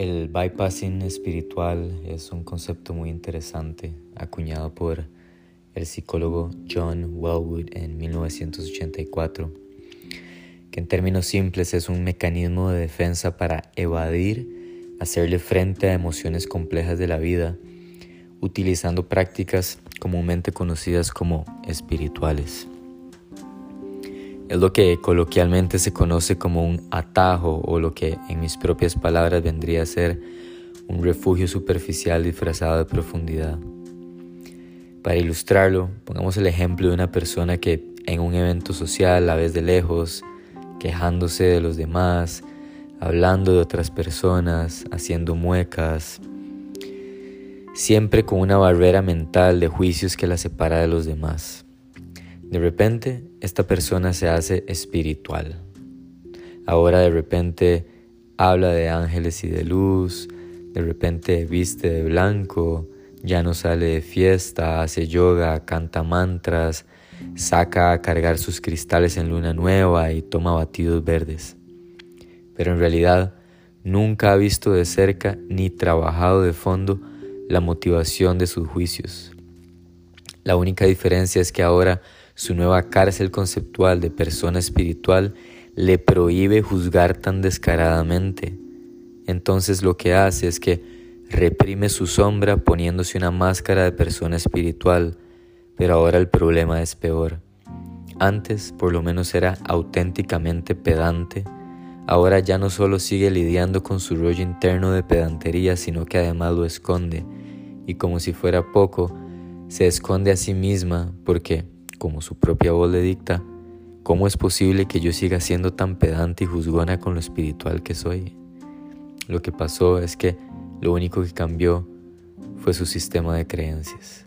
El bypassing espiritual es un concepto muy interesante, acuñado por el psicólogo John Wellwood en 1984, que en términos simples es un mecanismo de defensa para evadir, hacerle frente a emociones complejas de la vida, utilizando prácticas comúnmente conocidas como espirituales. Es lo que coloquialmente se conoce como un atajo o lo que en mis propias palabras vendría a ser un refugio superficial disfrazado de profundidad. Para ilustrarlo, pongamos el ejemplo de una persona que en un evento social la ves de lejos, quejándose de los demás, hablando de otras personas, haciendo muecas, siempre con una barrera mental de juicios que la separa de los demás. De repente, esta persona se hace espiritual. Ahora de repente habla de ángeles y de luz, de repente viste de blanco, ya no sale de fiesta, hace yoga, canta mantras, saca a cargar sus cristales en luna nueva y toma batidos verdes. Pero en realidad nunca ha visto de cerca ni trabajado de fondo la motivación de sus juicios. La única diferencia es que ahora su nueva cárcel conceptual de persona espiritual le prohíbe juzgar tan descaradamente. Entonces lo que hace es que reprime su sombra poniéndose una máscara de persona espiritual, pero ahora el problema es peor. Antes por lo menos era auténticamente pedante, ahora ya no solo sigue lidiando con su rollo interno de pedantería, sino que además lo esconde, y como si fuera poco, se esconde a sí misma porque como su propia voz le dicta, ¿cómo es posible que yo siga siendo tan pedante y juzgona con lo espiritual que soy? Lo que pasó es que lo único que cambió fue su sistema de creencias.